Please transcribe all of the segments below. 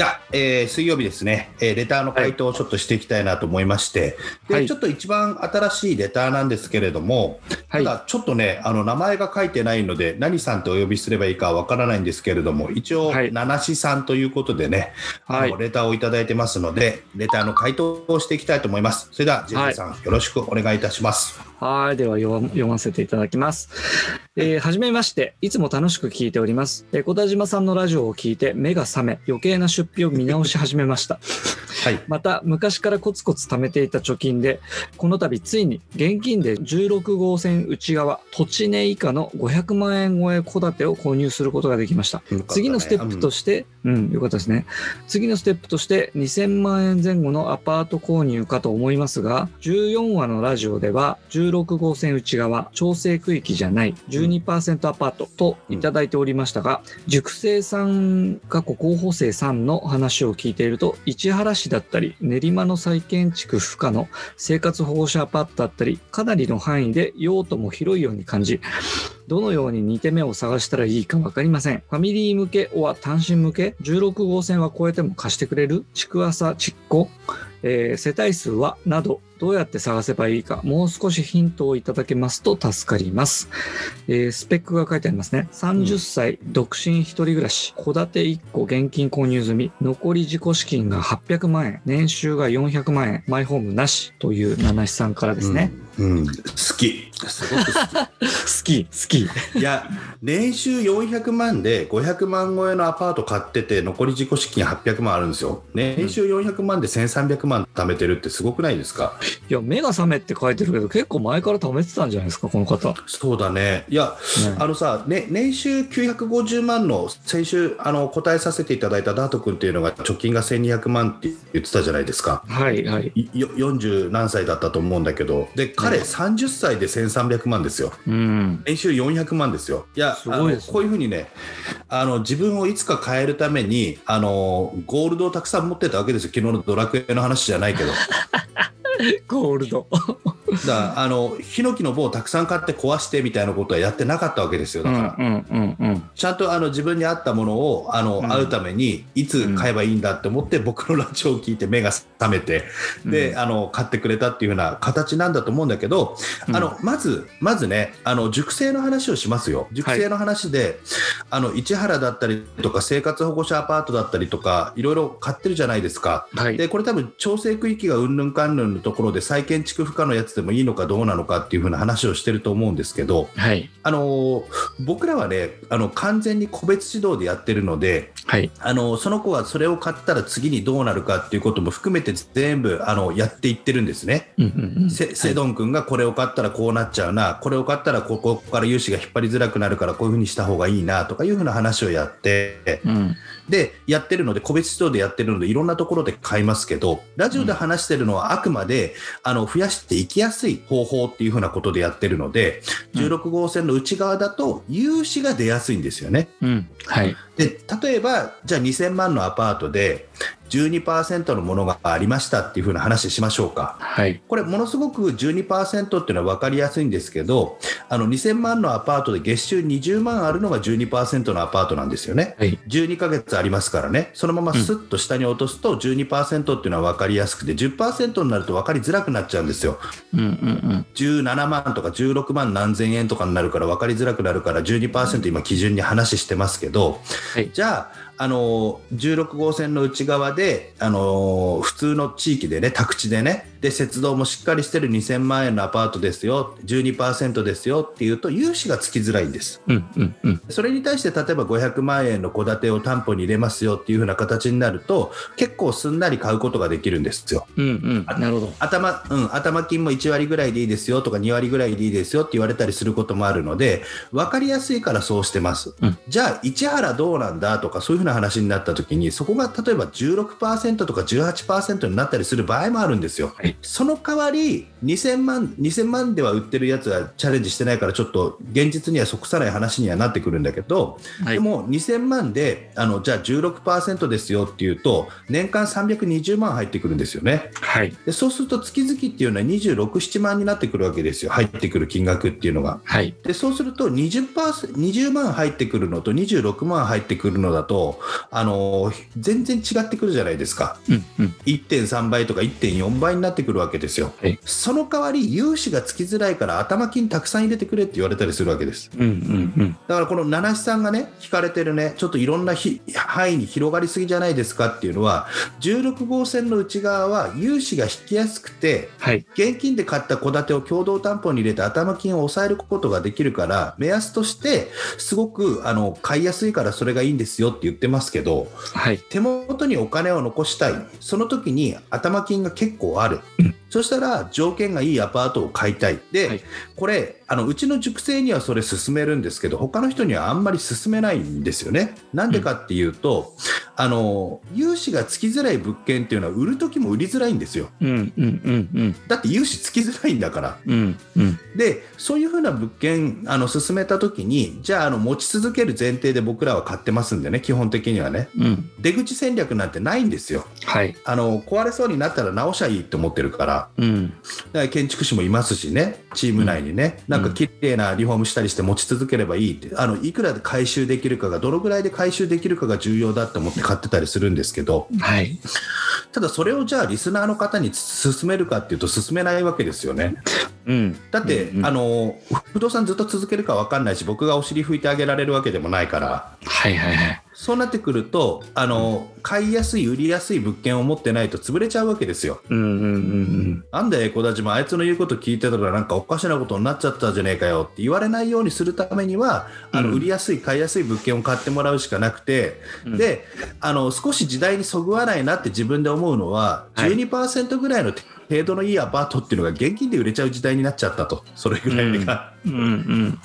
や、えー水曜日ですね、えーレターの回答をちょっとしていきたいなと思いまして、ではい。ちょっと一番新しいレターなんですけれども、はい。ただちょっとね、あの名前が書いてないので、何さんとお呼びすればいいかわからないんですけれども、一応、はい。七しさんということでね、はい。レターをいただいてますので、レターの回答をしていきたいと思います。それでは、ジェジェさん、よろしくお願いいたします。はいでは読ませていただきます。えーはじめまして。いつも楽しく聞いております。えー小田島さんのラジオを聞いて目が覚め余計な出費を見直し始めました。はい。また昔からコツコツ貯めていた貯金でこの度ついに現金で16号線内側土地値以下の500万円超え戸建てを購入することができました。次のステップとして、うん、うんよかったですね。次のステップとして2000万円前後のアパート購入かと思いますが、14話のラジオでは16号線内側、調整区域じゃない12%アパートといただいておりましたが、熟成さん、過去候補生さんの話を聞いていると、市原市だったり、練馬の再建築不可の生活保護者アパートだったり、かなりの範囲で用途も広いように感じ、どのように2手目を探したらいいか分かりません。ファミリー向けは単身向け ?16 号線は超えても貸してくれる？ちくわさちっこ、えー世帯数は？など、どうやって探せばいいか、もう少しヒントをいただけますと助かります。えースペックが書いてありますね。30歳、独身一人暮らし、戸建て1個現金購入済み、残り自己資金が800万円、年収が400万円、マイホームなしという七七さんからですね。うん。うん好き。すごく好き。好き、好き。いや、年収400万で500万超えのアパート買ってて、残り自己資金800万あるんですよ。年収400万で1300万貯めてるってすごくないですか？いや、目が覚めって書いてるけど、結構前から貯めてたんじゃないですか、この方。ねそうだね。いや、あのさ、ね、年収950万の先週あの答えさせていただいたダート君っていうのが貯金が1200万って言ってたじゃないですか。はい、はい。いよ40何歳だったと思うんだけど、で、彼30歳で1300万ですよ。うん。年収400万ですよ。いや、すごいねこういうふうにねあの、自分をいつか変えるためにあの、ゴールドをたくさん持ってたわけですよ、昨日のドラクエの話じゃないけど、ゴールド。だあのヒノキの棒をたくさん買って壊してみたいなことはやってなかったわけですよ、だから。うん、うん、うん。ちゃんとあの自分に合ったものをあの、うん会うためにいつ買えばいいんだって思って、僕のラジオを聞いて目が覚めてで、うんあの買ってくれたっていうような形なんだと思うんだけど、うんあのまずまずねあの熟成の話をしますよ熟成の話で、あの市原だったりとか生活保護者アパートだったりとかいろいろ買ってるじゃないですか。はい。でこれ多分調整区域がうんぬんかんぬんのところで再建築不可のやつでもいいのかどうなのかっていうふうな話をしてると思うんですけど、はい。あの僕らはねあの完全に個別指導でやってるのではい。あのその子はそれを買ったら次にどうなるかっていうことも含めて全部あのやっていってるんですね。うん、うん、うん。セセドン君がこれを買ったらこうなっちゃうなこれを買ったらここから融資が引っ張りづらくなるからこういうふうにした方がいいなとかいうふうな話をやってうん。でやってるので個別指導でやってるのでいろんなところで買いますけどラジオで話してるのはあくまであの増やしていきやすい方法っていうふうなことでやってるのでうん16号線の内側だと融資が出やすいんですよね。うん。はい。で例えばじゃあ2000万のアパートで12%のものがありましたっていうふうな話しましょうか。はい。これものすごく12%っていうのは分かりやすいんですけどあの2000万のアパートで月収20万あるのが12%のアパートなんですよね。はい。12ヶ月ありますからねそのままスッと下に落とすと12%っていうのは分かりやすくて10%になると分かりづらくなっちゃうんですよ。うん、うん、17万とか16万何千円とかになるから分かりづらくなるから12%今基準に話してますけど、はいじゃああの16号線の内側で、あの普通の地域でね宅地でねで節道もしっかりしてる2000万円のアパートですよ12%ですよっていうと融資がつきづらいんですうんうんうん。それに対して例えば500万円の戸建てを担保に入れますよっていう風な形になると結構すんなり買うことができるんですようんうん。なるほど。頭,、うん、頭金も1割ぐらいでいいですよとか2割ぐらいでいいですよって言われたりすることもあるので分かりやすいからそうしてます、うんじゃあ市原どうなんだとかそういうふうな話になった時にそこが例えば16%とか18%になったりする場合もあるんですよ、はいその代わり2000万2000万では売ってるやつはチャレンジしてないからちょっと現実には即さない話にはなってくるんだけど、はいでも2000万であのじゃあ16%ですよっていうと年間320万入ってくるんですよねはい。でそうすると月々っていうのは26、7万になってくるわけですよ、入ってくる金額っていうのが。はい。でそうすると20%、20万入ってくるのと26万入ってくるのだと、あの全然違ってくるじゃないですか。うんうん。1.3倍とか1.4倍になってくるわけですよ。はいその代わり、融資がつきづらいから頭金たくさん入れてくれって言われたりするわけです。うんうんうん。だからこの七七さんがね、聞かれてるね、ちょっといろんなひ範囲に広がりすぎじゃないですかっていうのは、16号線の内側は融資が引きやすくて、はい。現金で買った戸建てを共同担保に入れて頭金を抑えることができるから、目安として、すごくあの買いやすいからそれがいいんですよって言ってますけど、はい。手元にお金を残したい、その時に頭金が結構ある。うんそしたら条件がいいアパートを買いたい。で、はいこれあの、うちの塾生にはそれ勧めるんですけど、他の人にはあんまり勧めないんですよね。なんでかっていうと、あの融資がつきづらい物件っていうのは売る時も売りづらいんですよ。うんうんうんうん。だって融資つきづらいんだから。うんうん。でそういうふうな物件あの進めた時にじゃああの持ち続ける前提で僕らは買ってますんでね基本的にはねうん。出口戦略なんてないんですよはい。あの壊れそうになったら直しゃいいって思ってるから。うん。だから建築士もいますしね。チーム内にね、なんか綺麗なリフォームしたりして持ち続ければいいって。あのいくらで回収できるかがどのぐらいで回収できるかが重要だって思って買ってたりするんですけど。はい。ただそれをじゃあリスナーの方に勧めるかっていうと勧めないわけですよねうん。だって、うんうん。あの不動産ずっと続けるか分かんないし僕がお尻拭いてあげられるわけでもないから。はいはいはい。そうなってくるとあの買いやすい売りやすい物件を持ってないと潰れちゃうわけですよ。うんうんうんなんで小田島あいつの言うこと聞いてたらなんかおかしなことになっちゃったじゃねえかよって言われないようにするためにはあのうん。売りやすい買いやすい物件を買ってもらうしかなくて、うん。であの少し時代にそぐわないなって自分で思うのははい。12%ぐらいの程度のいいアパートっていうのが現金で売れちゃう時代になっちゃったとそれぐらいが、うん。うん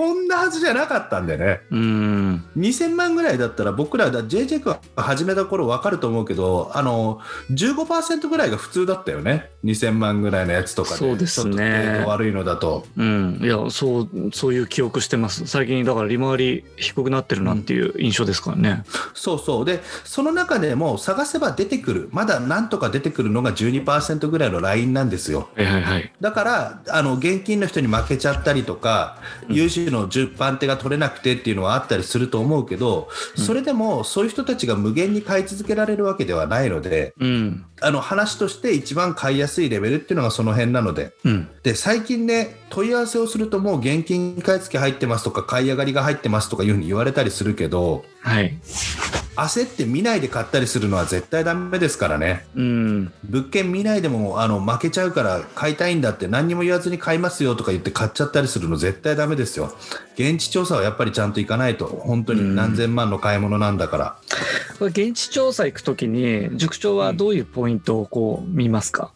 こんなはずじゃなかったんでねうん。うん。2000万ぐらいだったら僕らだ JJ 君が始めた頃分かると思うけどあの15%ぐらいが普通だったよね2000万ぐらいのやつとかでそうですねちょっと程度悪いのだとうん。いや、そう、そういう記憶してます。最近、だから利回り低くなってるなっていう印象ですからね。そうそうでその中でも探せば出てくるまだなんとか出てくるのが12%ぐらいのラインなんですよはいはいはい。だからあの現金の人に負けちゃったりとか、融の10番手が取れなくてっていうのはあったりすると思うけど、それでもそういう人たちが無限に買い続けられるわけではないので、あの話として一番買いやすいレベルっていうのがその辺なので。うん。で最近ね問い合わせをするともう現金買い付け入ってますとか買い上がりが入ってますとかいうふうに言われたりするけどはい。焦って見ないで買ったりするのは絶対ダメですからねうん。物件見ないでもあの負けちゃうから買いたいんだって何にも言わずに買いますよとか言って買っちゃったりするの絶対ダメですよ現地調査はやっぱりちゃんと行かないと本当に何千万の買い物なんだから、現地調査行くときに、塾長はどういうポイントをこう見ますか、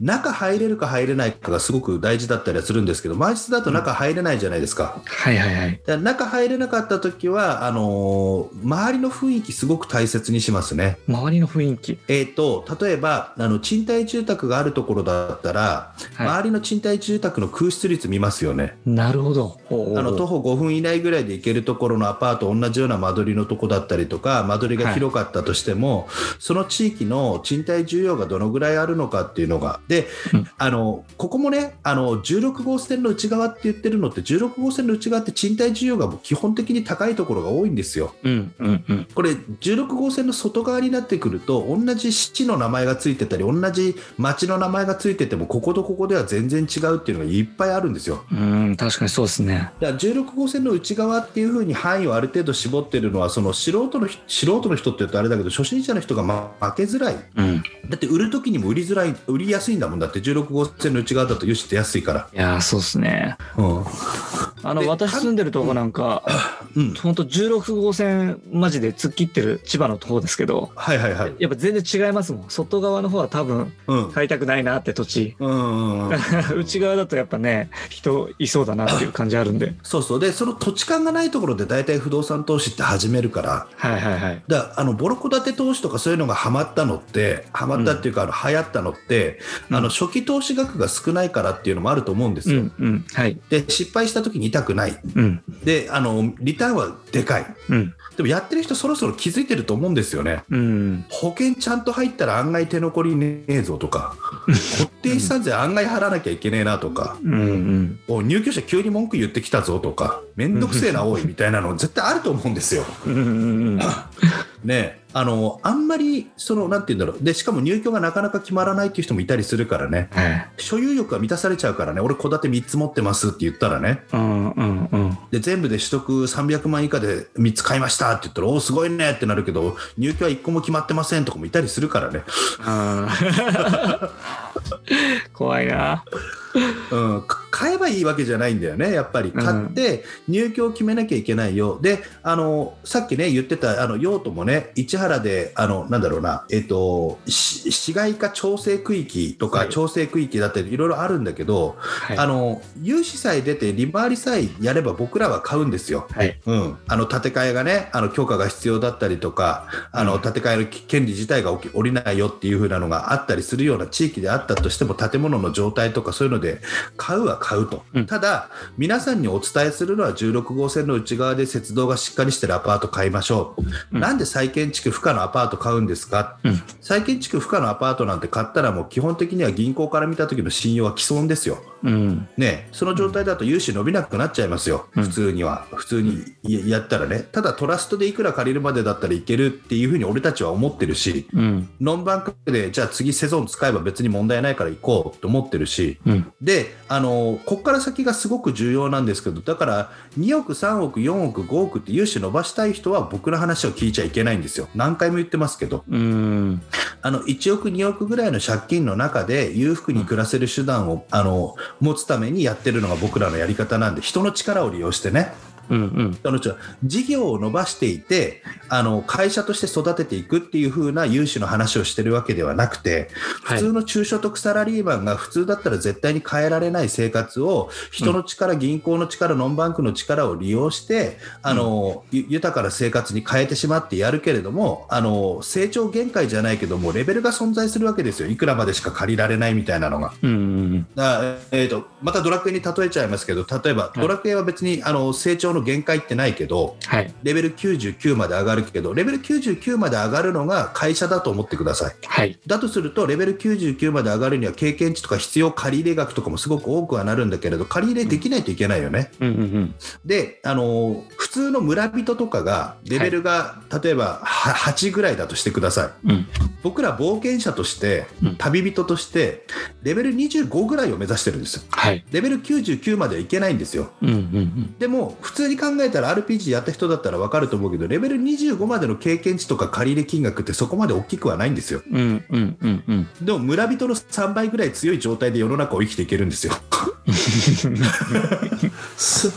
中入れるか入れないかがすごく大事だったりはするんですけど満室だと中入れないじゃないですか、はいはいはい。だ中入れなかった時はあのー周りの雰囲気すごく大切にしますね。周りの雰囲気。えー、と例えばあの賃貸住宅があるところだったら、はい周りの賃貸住宅の空室率見ますよね。なるほど。あの徒歩5分以内ぐらいで行けるところのアパート同じような間取りのとこだったりとか間取りが広かったとしても、その地域の賃貸需要がどのぐらいあるのかっていうのがで、うんあのここもねあの16号線の内側って言ってるのって16号線の内側って賃貸需要がもう基本的に高いところが多いんですよ。うんうんうん。これ16号線の外側になってくると同じ市の名前がついてたり同じ町の名前がついててもこことここでは全然違うっていうのがいっぱいあるんですよ。うん、確かにそうですね。だから16号線の内側っていう風に範囲をある程度絞ってるのはその素人の人素人の人って言うとあれだけど初心者の人がま負けづらいうん。だって売る時にも売りづらい売りやすいんだもんだって16号線の内側だと融資って安いから、いやーそうっすね。うんあの、で私住んでるとこなんか、うん、ほんと16号線マジで突っ切ってる千葉のとこですけど、はいはいはい、やっぱ全然違いますもん。外側の方は多分うん買いたくないなって土地。うん 内側だとやっぱね、人いそうだなっていう感じあるんで。そうそうでその土地勘がないところで大体不動産投資って始めるからはいはいはい。だあのボロ戸建て投資とかそういうのがハマったのってハマったっていうか、あの流行ったのって、うんあの初期投資額が少ないからっていうのもあると思うんですよ。うんうん。はい。で失敗した時に痛くないうん。であのリターンはでかいうん。でもやってる人そろそろ気づいてると思うんですよねうん。保険ちゃんと入ったら案外手残りねえぞとか 固定資産税案外払わなきゃいけねえなとかうんうん。お入居者急に文句言ってきたぞとかめんどくせえな多いみたいなの絶対あると思うんですよ。うんうんうん。ねあのあんまりそのなんて言うんだろうでしかも入居がなかなか決まらないっていう人もいたりするからねはい。所有欲が満たされちゃうからね俺戸建て3つ持ってますって言ったらねうんうんうん。で全部で取得300万以下で3つ買いましたって言ったらおおすごいねってなるけど入居は1個も決まってませんとかもいたりするからね、怖いな。うん、か買えばいいわけじゃないんだよねやっぱり買って入居を決めなきゃいけないよ、であのさっきね言ってたあの用途もね市原であのなんだろうなえっ、とし市街化調整区域とかはい調整区域だったりいろいろあるんだけど、はい。あの融資さえ出て利回りさえやれば僕らは買うんですよ。はい。うん、あの建て替えがねあの許可が必要だったりとかあのうん建て替えの権利自体が起き降りないよっていう風なのがあったりするような地域であったとしても建物の状態とかそういうので買うは買うと、うん。ただ皆さんにお伝えするのは16号線の内側で鉄道がしっかりしてるアパート買いましょう、うん。なんで再建築不可のアパート買うんですか、うん。再建築不可のアパートなんて買ったらもう基本的には銀行から見た時の信用は既存ですようん。ね、その状態だと融資伸びなくなっちゃいますよ、うん普通には、普通にややったらね、ただトラストでいくら借りるまでだったらいけるっていうふうに俺たちは思ってるし、うん。ノンバンクでじゃあ次セゾン使えば別に問題ないから行こうと思ってるし、うん。で、あのここから先がすごく重要なんですけど、だから2億、3億、4億、5億って融資伸ばしたい人は僕の話を聞いちゃいけないんですよ。何回も言ってますけど。うん。あの1億、2億ぐらいの借金の中で裕福に暮らせる手段を、あの持つためにやってるのが僕らのやり方なんで人の力を利用してね。うんうん。あの事業を伸ばしていてあの会社として育てていくっていう風な融資の話をしてるわけではなくてはい普通の中所得サラリーマンが普通だったら絶対に変えられない生活を人の力、銀行の力ノンバンクの力を利用してあの、ゆ豊かな生活に変えてしまってやるけれどもあの成長限界じゃないけどもレベルが存在するわけですよいくらまでしか借りられないみたいなのが。うんうん。だからえー、とまたドラクエに例えちゃいますけど例えばドラクエは別にあの成長の限界ってないけどはい。レベル99まで上がるけどレベル99まで上がるのが会社だと思ってくださいはい。だとするとレベル99まで上がるには経験値とか必要借入額とかもすごく多くはなるんだけれど借り入れできないといけないよね、うんうんうん。であの普通の村人とかがレベルが、例えばは8ぐらいだとしてくださいうん。僕ら冒険者としてうん旅人としてレベル25ぐらいを目指してるんですよはい。レベル99まではいけないんですようんうんうん。でも普通に考えたら RPG やった人だったら分かると思うけどレベル25までの経験値とか借り入れ金額ってそこまで大きくはないんですようんうんうんうん。でも村人の3倍ぐらい強い状態で世の中を生きていけるんですよ そ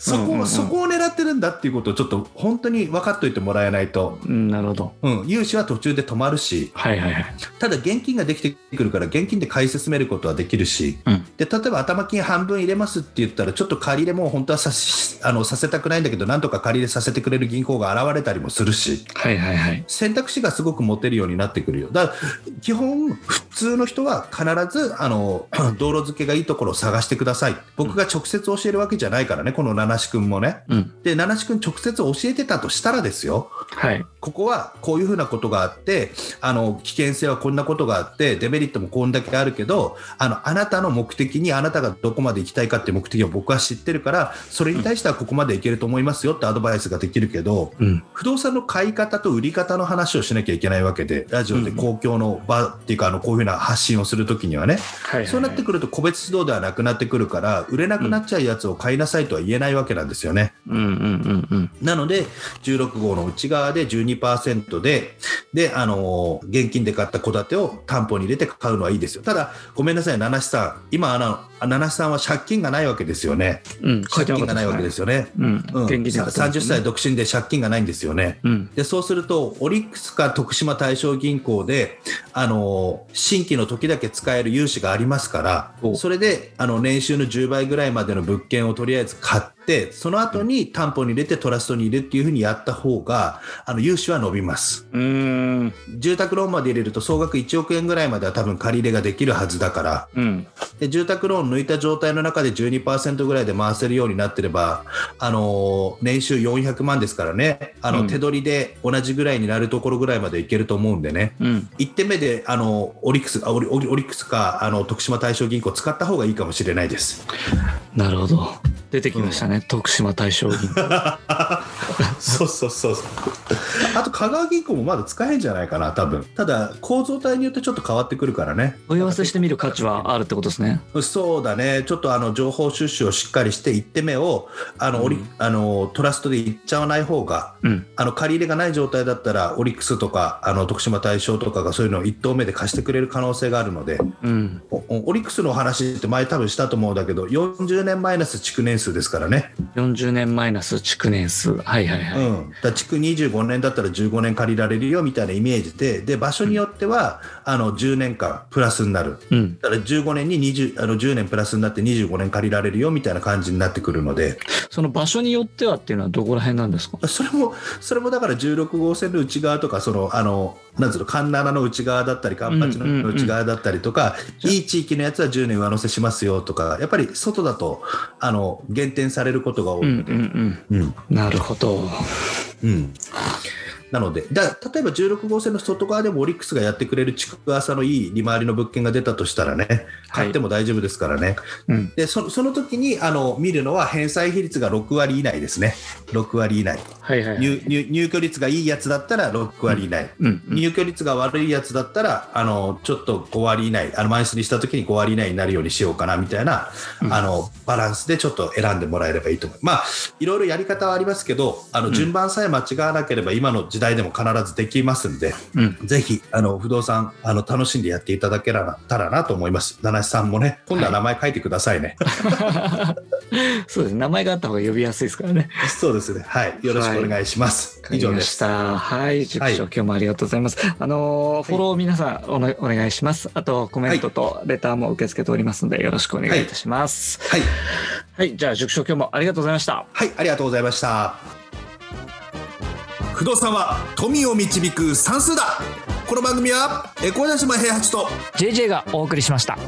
そこうんうんうんそこを狙ってるんだっていうことをちょっと本当に分かっておいてもらえないと、うんなるほど。うん、融資は途中で止まるしはいはいはい。ただ現金ができてくるから現金で買い進めることはできるしうん。で例えば頭金半分入れますって言ったらちょっと借り入れも本当はさしあのさせたくないんだけどなんとか借り入れさせてくれる銀行が現れたりもするしはいはいはい。選択肢がすごく持てるようになってくるよだから基本普通の人は必ずあの 道路付けがいいところを探してください僕が直接教えるわけじゃないからねこの七志くんもねうん。で七志くん直接教えてたとしたらですよはい。ここはこういうふうなことがあってあの危険性はこんなことがあってデメリットもこんだけあるけどあのあなたの目的にあなたがどこまで行きたいかって目的を僕は知ってるからそれに対してはここまでいけると思いますよってアドバイスができるけどうん。不動産の買い方と売り方の話をしなきゃいけないわけでラジオで公共の場っていうかあのこういうふうういうふうな発信をするときにはね、はいはいそうなってくると個別指導ではなくなってくるから売れなくなっちゃうやつを買いなさいとは言えないわけなんですよね。うんうんうんうん。なので、16号の内側で12%で、で、あのー現金で買った戸建てを担保に入れて買うのはいいですよ。ただ、ごめんなさい、七七さん。今、あの、七七さんは借金がないわけですよね。うん、借金がないわけですよね。うん、うん、現金で買ったんです30ね。歳独身で借金がないんですよね。うん、でそうすると、オリックスか徳島大正銀行で、あのー新規の時だけ使える融資がありますからお、それであの年収の10倍ぐらいまでの物件をとりあえず買って、その後に担保に入れてトラストに入れるっていうふうにやった方が、あの融資は伸びます。うーん、住宅ローンまで入れると総額1億円ぐらいまでは多分借り入れができるはずだから、うん、で住宅ローン抜いた状態の中で12%ぐらいで回せるようになってれば、あのー年収400万ですからねあの、うん手取りで同じぐらいになるところぐらいまでいけると思うんでねうん、1点目であのオリックスあオリオリオリックスかあの徳島大正銀行使った方がいいかもしれないです。なるほど。出てきましたね、徳島大正銀行。そうそうそうそう。あと香川銀行もまだ使えんじゃないかな多分ただ構造体によってちょっと変わってくるからね。問い合わせしてみる価値はあるってことですね。そうだね、ちょっとあの情報収集をしっかりして、1手目をあの、うん。あのトラストでいっちゃわない方が、うん、あの借り入れがない状態だったら、オリックスとかあの徳島大正とかがそういうのを1投目で貸してくれる可能性があるので、うん、オリックスのお話って前、多分したと思うんだけど、40年マイナス築年数ですからね、40年マイナス築年数。はいはいはい。うん、だ築25年だったら15年借りられるよみたいなイメージで、で場所によっては、あの10年間プラスになる。うん、だから15年に20あの10年プラスになって25年借りられるよみたいな感じになってくるので。その場所によってはっていうのはどこら辺なんですか？それもそれもだから16号線の内側とかそのあのなんつうの環七の内側だったり環八の内側だったりとか、いい地域のやつは10年上乗せしますよとかやっぱり外だとあの減点されることが多うん、うん、いので、うん。うん。なるほど。うんなのでだ例えば16号線の外側でもオリックスがやってくれる築浅のいい利回りの物件が出たとしたらね買っても大丈夫ですからね、うん、でそその時にあの見るのは返済比率が6割以内ですね、6割以内、はいはいはい。入入入居率がいいやつだったら6割以内、うん、うん入居率が悪いやつだったらあのちょっと5割以内、あのマイナスにした時に5割以内になるようにしようかなみたいな、うん。あのバランスでちょっと選んでもらえればいいと思います。まあ、いろいろやり方はありますけど、あの順番さえ間違わなければ、今の時代でも必ずできますんで、うん、ぜひあの不動産あの楽しんでやっていただけたらなと思います。七七さんもね、今度は名前書いてくださいね。そうですね。名前があった方が呼びやすいですからね。そうですね。はい。よろしくお願いします。以上わかりまです。した。はい、塾長、はい今日もありがとうございます。あのーフォロー皆さんお,、お願いします。あとコメントとレターも受け付けておりますので、よろしくお願いいたします。はい。はい、じゃあ塾長今日もありがとうございました。はい。ありがとうございました。不動産は富を導く算数だこの番組はエコーダ島平八と JJ がお送りしました。